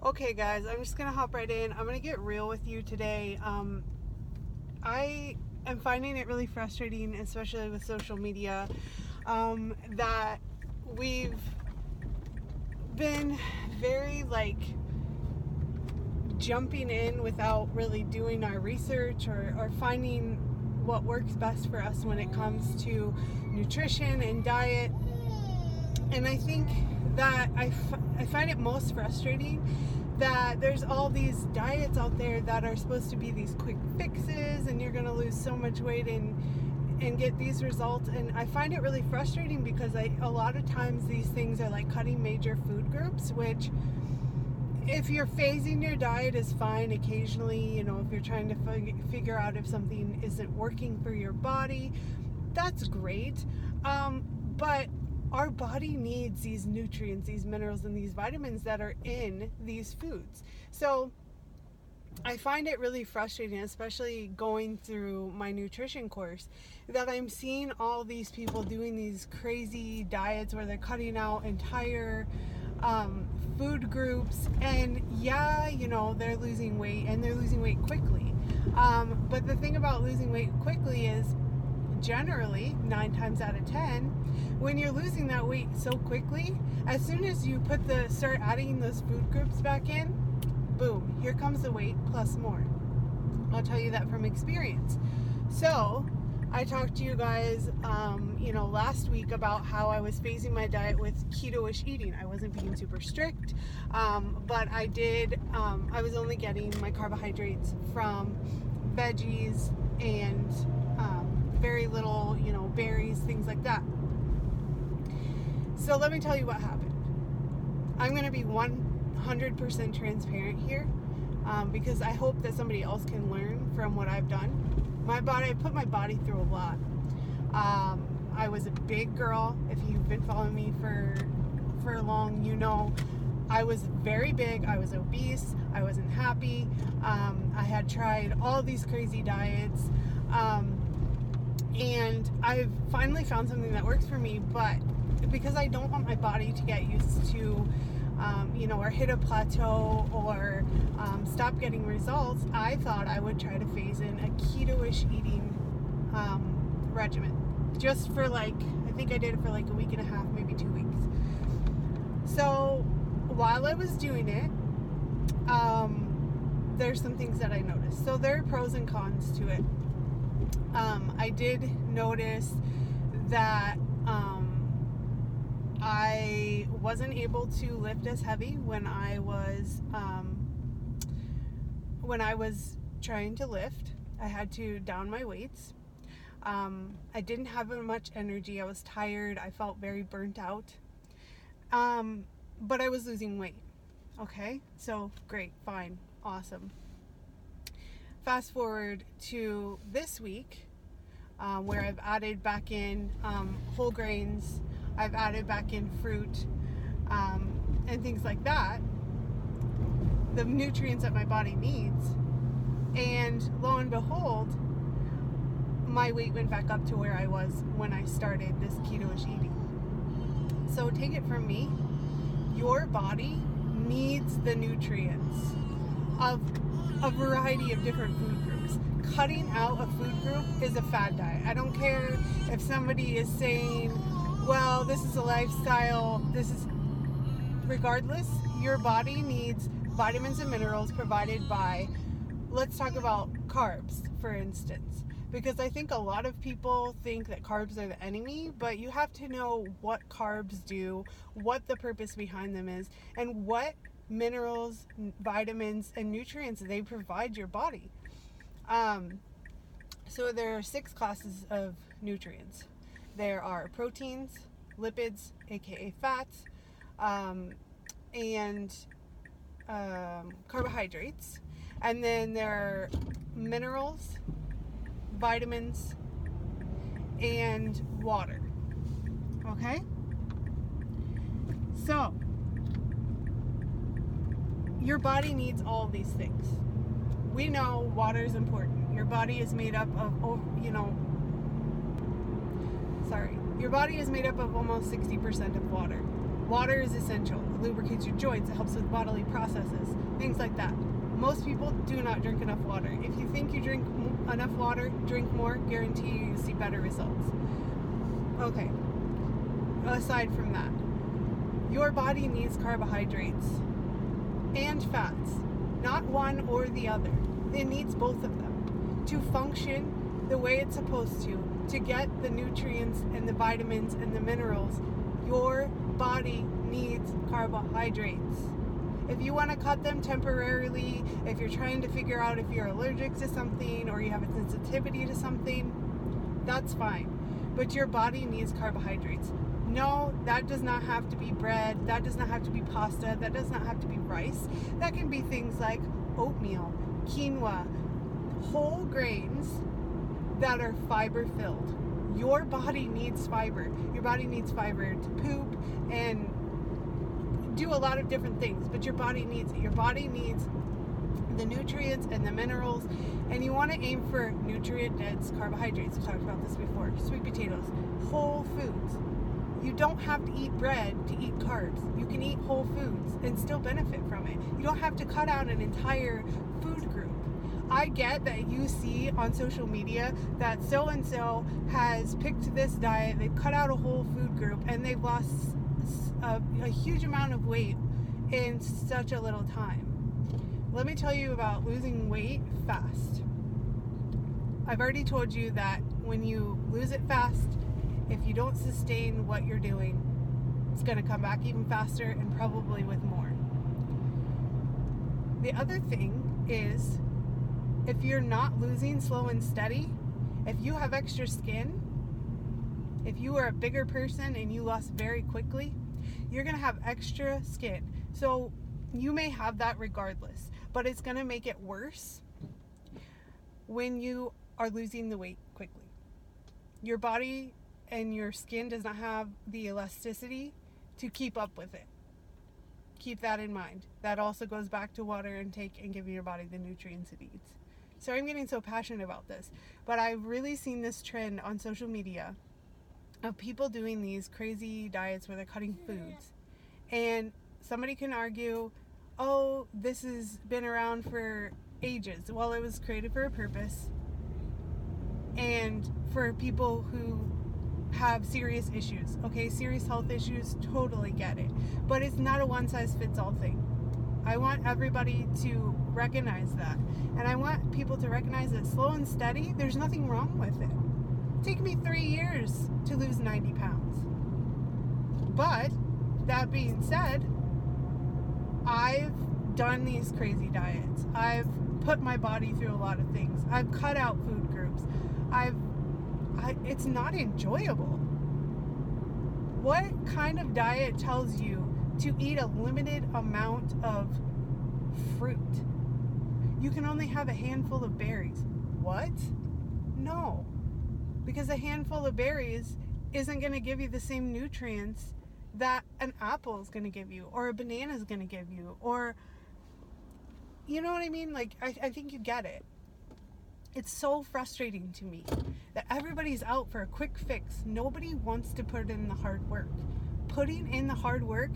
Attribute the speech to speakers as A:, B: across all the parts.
A: Okay, guys, I'm just gonna hop right in. I'm gonna get real with you today. Um, I am finding it really frustrating, especially with social media, um, that we've been very like jumping in without really doing our research or, or finding what works best for us when it comes to nutrition and diet. And I think that I, f- I find it most frustrating that there's all these diets out there that are supposed to be these quick fixes and you're going to lose so much weight and and get these results. And I find it really frustrating because I a lot of times these things are like cutting major food groups which if you're phasing your diet is fine occasionally you know if you're trying to figure out if something isn't working for your body that's great. Um, but our body needs these nutrients, these minerals, and these vitamins that are in these foods. So I find it really frustrating, especially going through my nutrition course, that I'm seeing all these people doing these crazy diets where they're cutting out entire um, food groups. And yeah, you know, they're losing weight and they're losing weight quickly. Um, but the thing about losing weight quickly is generally, nine times out of ten, when you're losing that weight so quickly, as soon as you put the start adding those food groups back in, boom, here comes the weight plus more. I'll tell you that from experience. So, I talked to you guys, um, you know, last week about how I was phasing my diet with keto-ish eating. I wasn't being super strict, um, but I did. Um, I was only getting my carbohydrates from veggies and very little, you know, berries, things like that. So let me tell you what happened. I'm going to be 100% transparent here um, because I hope that somebody else can learn from what I've done. My body, I put my body through a lot. Um, I was a big girl. If you've been following me for for long, you know I was very big. I was obese. I wasn't happy. Um, I had tried all these crazy diets. Um, and I've finally found something that works for me, but because I don't want my body to get used to, um, you know, or hit a plateau or um, stop getting results, I thought I would try to phase in a keto-ish eating um, regimen, just for like I think I did it for like a week and a half, maybe two weeks. So while I was doing it, um, there's some things that I noticed. So there are pros and cons to it. Um, I did notice that um, I wasn't able to lift as heavy when I was um, when I was trying to lift. I had to down my weights. Um, I didn't have much energy. I was tired. I felt very burnt out. Um, but I was losing weight. Okay, so great, fine, awesome. Fast forward to this week, um, where I've added back in um, whole grains I've added back in fruit um, and things like that, the nutrients that my body needs. And lo and behold, my weight went back up to where I was when I started this keto-ish eating. So take it from me, your body needs the nutrients of a variety of different food groups. Cutting out a food group is a fad diet. I don't care if somebody is saying, well, this is a lifestyle, this is, regardless, your body needs vitamins and minerals provided by, let's talk about carbs, for instance. Because I think a lot of people think that carbs are the enemy, but you have to know what carbs do, what the purpose behind them is, and what minerals, vitamins, and nutrients they provide your body. Um, so there are six classes of nutrients there are proteins, lipids, aka fats, um, and um, carbohydrates. And then there are minerals, vitamins, and water. Okay? So, your body needs all these things. We know water is important. Your body is made up of, oh, you know, sorry, your body is made up of almost 60% of water. Water is essential. It lubricates your joints. It helps with bodily processes, things like that. Most people do not drink enough water. If you think you drink enough water, drink more. Guarantee you, you see better results. Okay. Aside from that, your body needs carbohydrates and fats, not one or the other. It needs both of them to function the way it's supposed to, to get the nutrients and the vitamins and the minerals. Your body needs carbohydrates. If you want to cut them temporarily, if you're trying to figure out if you're allergic to something or you have a sensitivity to something, that's fine. But your body needs carbohydrates. No, that does not have to be bread. That does not have to be pasta. That does not have to be rice. That can be things like oatmeal, quinoa, whole grains that are fiber filled. Your body needs fiber. Your body needs fiber to poop and do a lot of different things, but your body needs it. Your body needs the nutrients and the minerals, and you want to aim for nutrient dense carbohydrates. We talked about this before. Sweet potatoes, whole foods. You don't have to eat bread to eat carbs. You can eat whole foods and still benefit from it. You don't have to cut out an entire food group. I get that you see on social media that so and so has picked this diet, they've cut out a whole food group, and they've lost a, a huge amount of weight in such a little time. Let me tell you about losing weight fast. I've already told you that when you lose it fast, if you don't sustain what you're doing, it's going to come back even faster and probably with more. The other thing is if you're not losing slow and steady, if you have extra skin, if you are a bigger person and you lost very quickly, you're going to have extra skin. So you may have that regardless, but it's going to make it worse when you are losing the weight quickly. Your body and your skin does not have the elasticity to keep up with it. Keep that in mind. That also goes back to water intake and giving your body the nutrients it needs. Sorry, I'm getting so passionate about this, but I've really seen this trend on social media of people doing these crazy diets where they're cutting foods. And somebody can argue, oh, this has been around for ages. Well, it was created for a purpose. And for people who have serious issues, okay, serious health issues, totally get it. But it's not a one size fits all thing. I want everybody to recognize that. And I want people to recognize that slow and steady, there's nothing wrong with it. Take me three years to lose 90 pounds. But that being said, I've done these crazy diets. I've put my body through a lot of things. I've cut out food groups. I've I, it's not enjoyable. What kind of diet tells you to eat a limited amount of fruit? You can only have a handful of berries. What? No because a handful of berries isn't going to give you the same nutrients that an apple is going to give you or a banana is going to give you or you know what i mean like I, I think you get it it's so frustrating to me that everybody's out for a quick fix. Nobody wants to put in the hard work. Putting in the hard work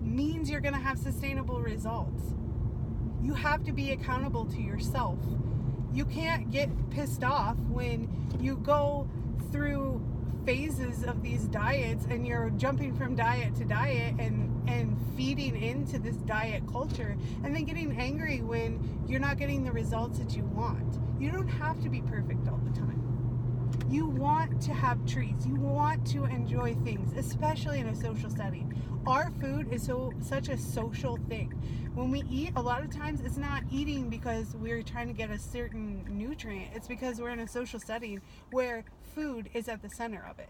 A: means you're going to have sustainable results. You have to be accountable to yourself. You can't get pissed off when you go through phases of these diets and you're jumping from diet to diet and and feeding into this diet culture and then getting angry when you're not getting the results that you want. You don't have to be perfect all the time. You want to have treats. You want to enjoy things, especially in a social setting. Our food is so such a social thing. When we eat, a lot of times it's not eating because we're trying to get a certain nutrient. It's because we're in a social setting where food is at the center of it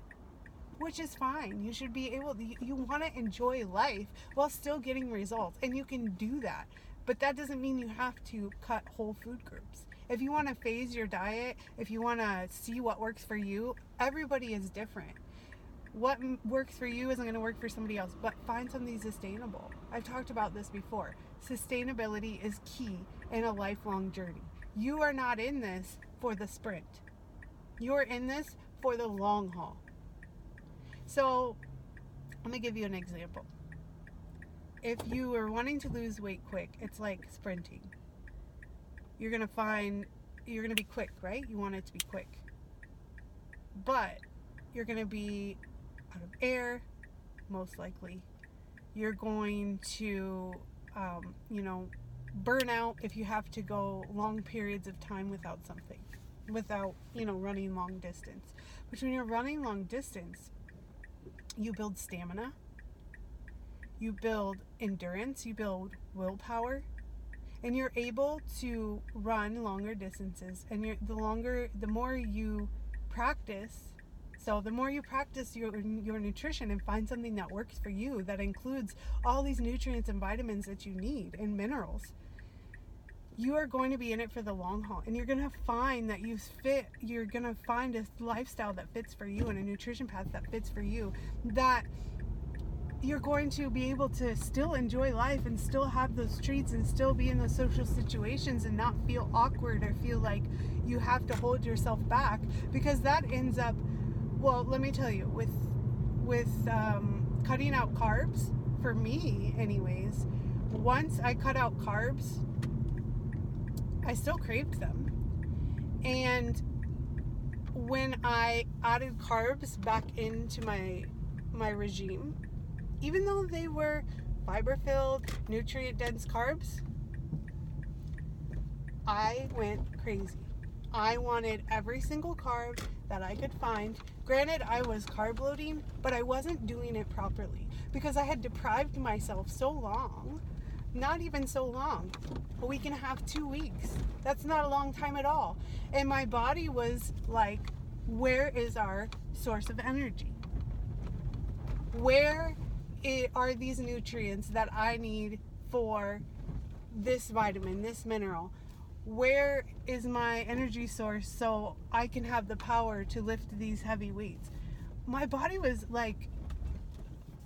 A: which is fine. You should be able to, you want to enjoy life while still getting results, and you can do that. But that doesn't mean you have to cut whole food groups. If you want to phase your diet, if you want to see what works for you, everybody is different. What works for you isn't going to work for somebody else, but find something sustainable. I've talked about this before. Sustainability is key in a lifelong journey. You are not in this for the sprint, you're in this for the long haul. So, let me give you an example. if you are wanting to lose weight quick, it's like sprinting. You're going to find you're going to be quick, right? You want it to be quick. But you're going to be out of air, most likely. You're going to, um, you know, burn out if you have to go long periods of time without something, without, you know, running long distance. But when you're running long distance, you build stamina, you build endurance, you build willpower, and you're able to run longer distances. And you're, the longer, the more you practice, so the more you practice your your nutrition and find something that works for you that includes all these nutrients and vitamins that you need and minerals, you are going to be in it for the long haul and you're going to find that you fit you're going to find a lifestyle that fits for you and a nutrition path that fits for you that you're going to be able to still enjoy life and still have those treats and still be in those social situations and not feel awkward or feel like you have to hold yourself back because that ends up well let me tell you with with um, cutting out carbs for me anyways once i cut out carbs I still craved them. And when I added carbs back into my my regime, even though they were fiber filled, nutrient dense carbs, I went crazy. I wanted every single carb that I could find. Granted, I was carb loading, but I wasn't doing it properly because I had deprived myself so long not even so long. A week and a half, two weeks. That's not a long time at all. And my body was like, where is our source of energy? Where are these nutrients that I need for this vitamin, this mineral? Where is my energy source so I can have the power to lift these heavy weights? My body was like,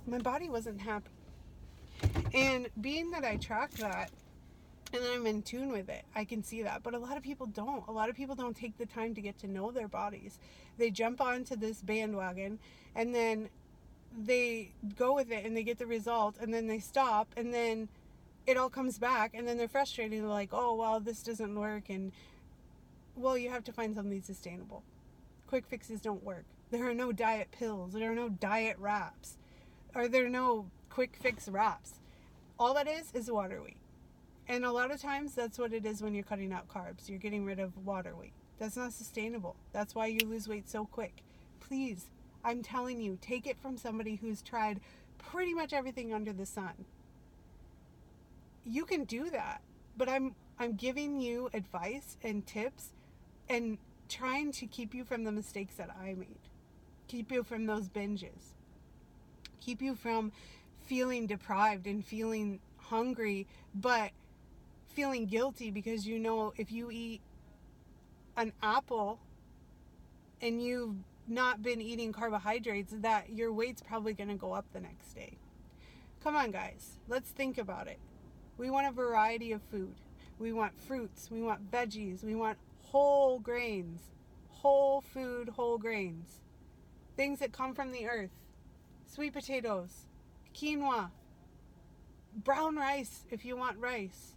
A: my body wasn't happy. And being that I track that and I'm in tune with it, I can see that. But a lot of people don't. A lot of people don't take the time to get to know their bodies. They jump onto this bandwagon and then they go with it and they get the result and then they stop and then it all comes back and then they're frustrated. They're like, oh, well, this doesn't work. And well, you have to find something sustainable. Quick fixes don't work. There are no diet pills. There are no diet wraps. Are there no quick fix wraps. All that is is water weight. And a lot of times that's what it is when you're cutting out carbs. You're getting rid of water weight. That's not sustainable. That's why you lose weight so quick. Please, I'm telling you, take it from somebody who's tried pretty much everything under the sun. You can do that, but I'm I'm giving you advice and tips and trying to keep you from the mistakes that I made. Keep you from those binges. Keep you from feeling deprived and feeling hungry, but feeling guilty because you know if you eat an apple and you've not been eating carbohydrates, that your weight's probably going to go up the next day. Come on, guys, let's think about it. We want a variety of food. We want fruits, we want veggies, we want whole grains, whole food, whole grains, things that come from the earth, sweet potatoes, quinoa, brown rice if you want rice,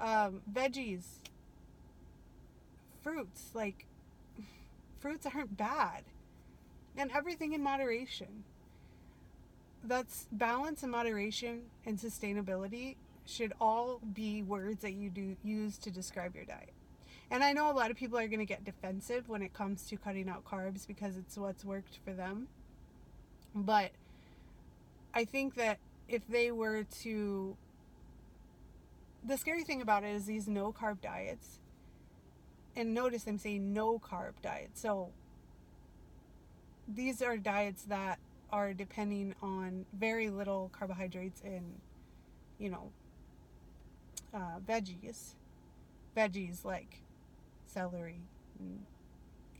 A: um, veggies, fruits. Like, fruits aren't bad. And everything in moderation. That's balance and moderation and sustainability should all be words that you do use to describe your diet. And I know a lot of people are going to get defensive when it comes to cutting out carbs because it's what's worked for them. But I think that if they were to the scary thing about it is these no carb diets and notice I'm saying no carb diet. So these are diets that are depending on very little carbohydrates and you know uh, veggies. Veggies like celery and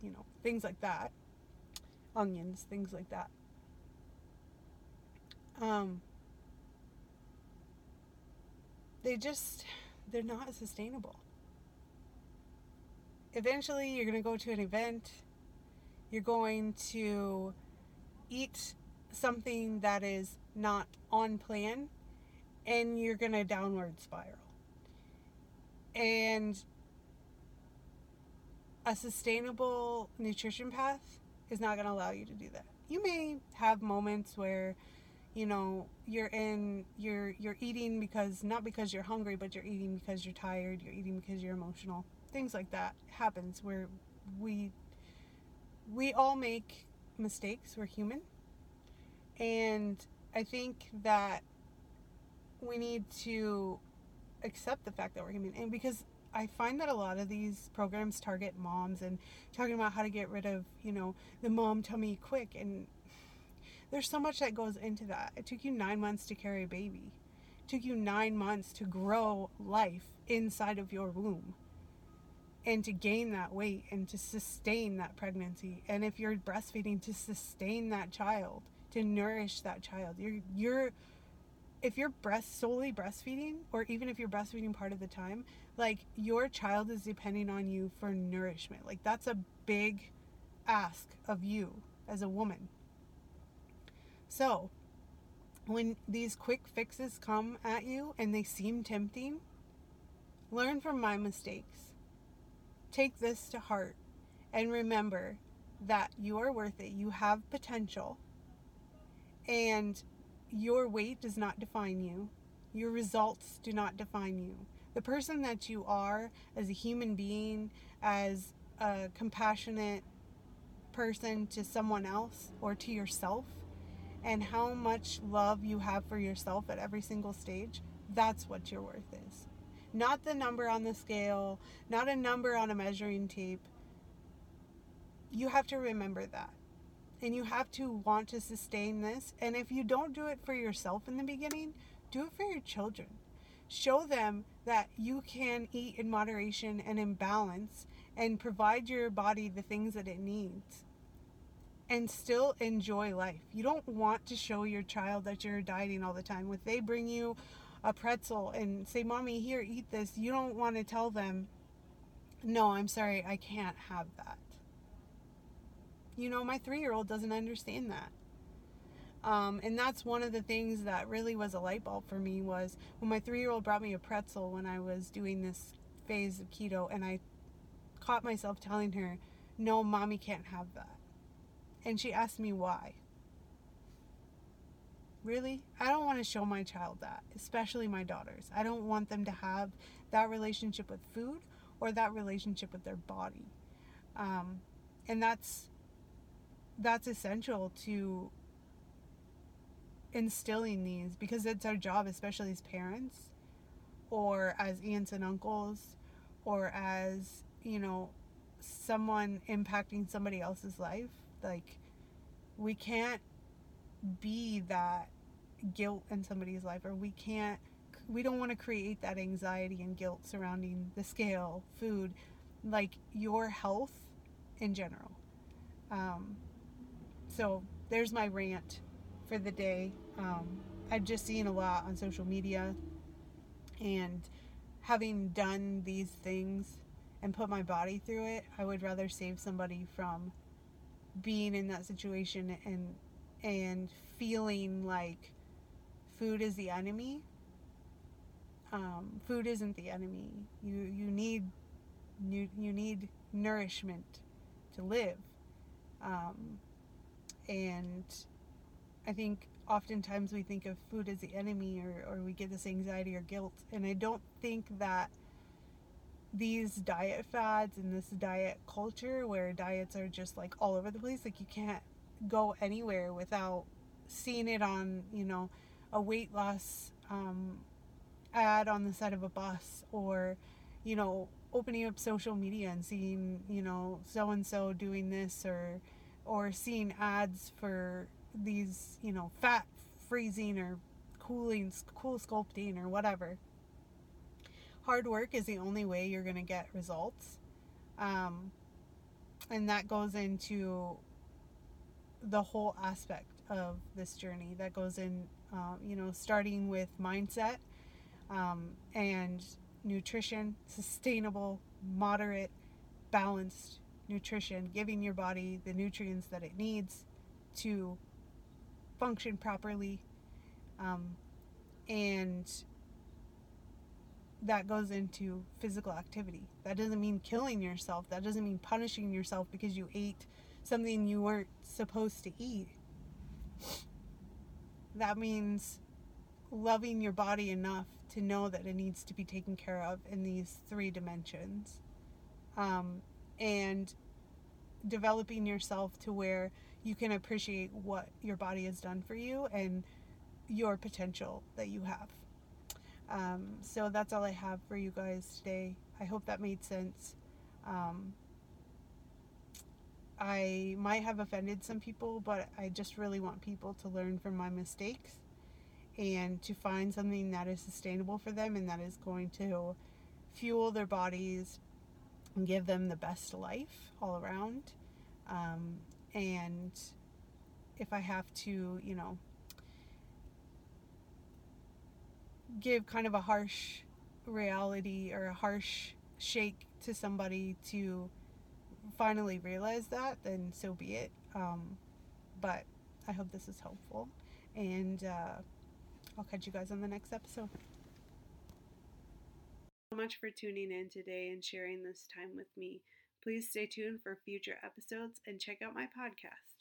A: you know things like that. Onions things like that. Um, they just they're not sustainable. Eventually you're going to go to an event you're going to eat something that is not on plan and you're going to downward spiral. And a sustainable nutrition path is not going to allow you to do that. You may have moments where you know you're in you're you're eating because not because you're hungry but you're eating because you're tired you're eating because you're emotional things like that happens where we we all make mistakes we're human and i think that we need to accept the fact that we're human and because I find that a lot of these programs target moms and talking about how to get rid of, you know, the mom tummy quick and there's so much that goes into that. It took you 9 months to carry a baby. It took you 9 months to grow life inside of your womb and to gain that weight and to sustain that pregnancy. And if you're breastfeeding to sustain that child, to nourish that child. You're you're if you're breast solely breastfeeding or even if you're breastfeeding part of the time like your child is depending on you for nourishment like that's a big ask of you as a woman so when these quick fixes come at you and they seem tempting learn from my mistakes take this to heart and remember that you are worth it you have potential and your weight does not define you. Your results do not define you. The person that you are as a human being, as a compassionate person to someone else or to yourself, and how much love you have for yourself at every single stage, that's what your worth is. Not the number on the scale, not a number on a measuring tape. You have to remember that and you have to want to sustain this. And if you don't do it for yourself in the beginning, do it for your children. Show them that you can eat in moderation and in balance and provide your body the things that it needs and still enjoy life. You don't want to show your child that you're dieting all the time. If they bring you a pretzel and say, Mommy, here, eat this, you don't want to tell them, No, I'm sorry, I can't have that. You know, my three year old doesn't understand that. Um, and that's one of the things that really was a light bulb for me was when my three year old brought me a pretzel when I was doing this phase of keto, and I caught myself telling her, No, mommy can't have that. And she asked me why. Really? I don't want to show my child that, especially my daughters. I don't want them to have that relationship with food or that relationship with their body. Um, and that's that's essential to instilling these because it's our job, especially as parents or as aunts and uncles or as, you know, someone impacting somebody else's life. Like, we can't be that guilt in somebody's life or we can't we don't want to create that anxiety and guilt surrounding the scale food like your health in general um, so there's my rant for the day. Um, I've just seen a lot on social media, and having done these things and put my body through it, I would rather save somebody from being in that situation and and feeling like food is the enemy. Um, food isn't the enemy. You you need you, you need nourishment to live. Um, and I think oftentimes we think of food as the enemy or, or we get this anxiety or guilt. And I don't think that these diet fads and this diet culture where diets are just like all over the place, like you can't go anywhere without seeing it on, you know, a weight loss um, ad on the side of a bus or, you know, opening up social media and seeing, you know, so and so doing this or, or seeing ads for these, you know, fat freezing or cooling, cool sculpting or whatever. Hard work is the only way you're going to get results. Um, and that goes into the whole aspect of this journey. That goes in, uh, you know, starting with mindset um, and nutrition, sustainable, moderate, balanced nutrition, giving your body the nutrients that it needs to function properly. Um, and that goes into physical activity. That doesn't mean killing yourself. That doesn't mean punishing yourself because you ate something you weren't supposed to eat. That means loving your body enough to know that it needs to be taken care of in these three dimensions. Um, and developing yourself to where you can appreciate what your body has done for you and your potential that you have. Um, so that's all I have for you guys today. I hope that made sense. Um, I might have offended some people, but I just really want people to learn from my mistakes and to find something that is sustainable for them and that is going to fuel their bodies and give them the best life all around. Um, and if I have to, you know, give kind of a harsh reality or a harsh shake to somebody to finally realize that, then so be it. Um, but I hope this is helpful. And uh, I'll catch you guys on the next episode. so much for tuning in today and sharing this time with me. Please stay tuned for future episodes and check out my podcast.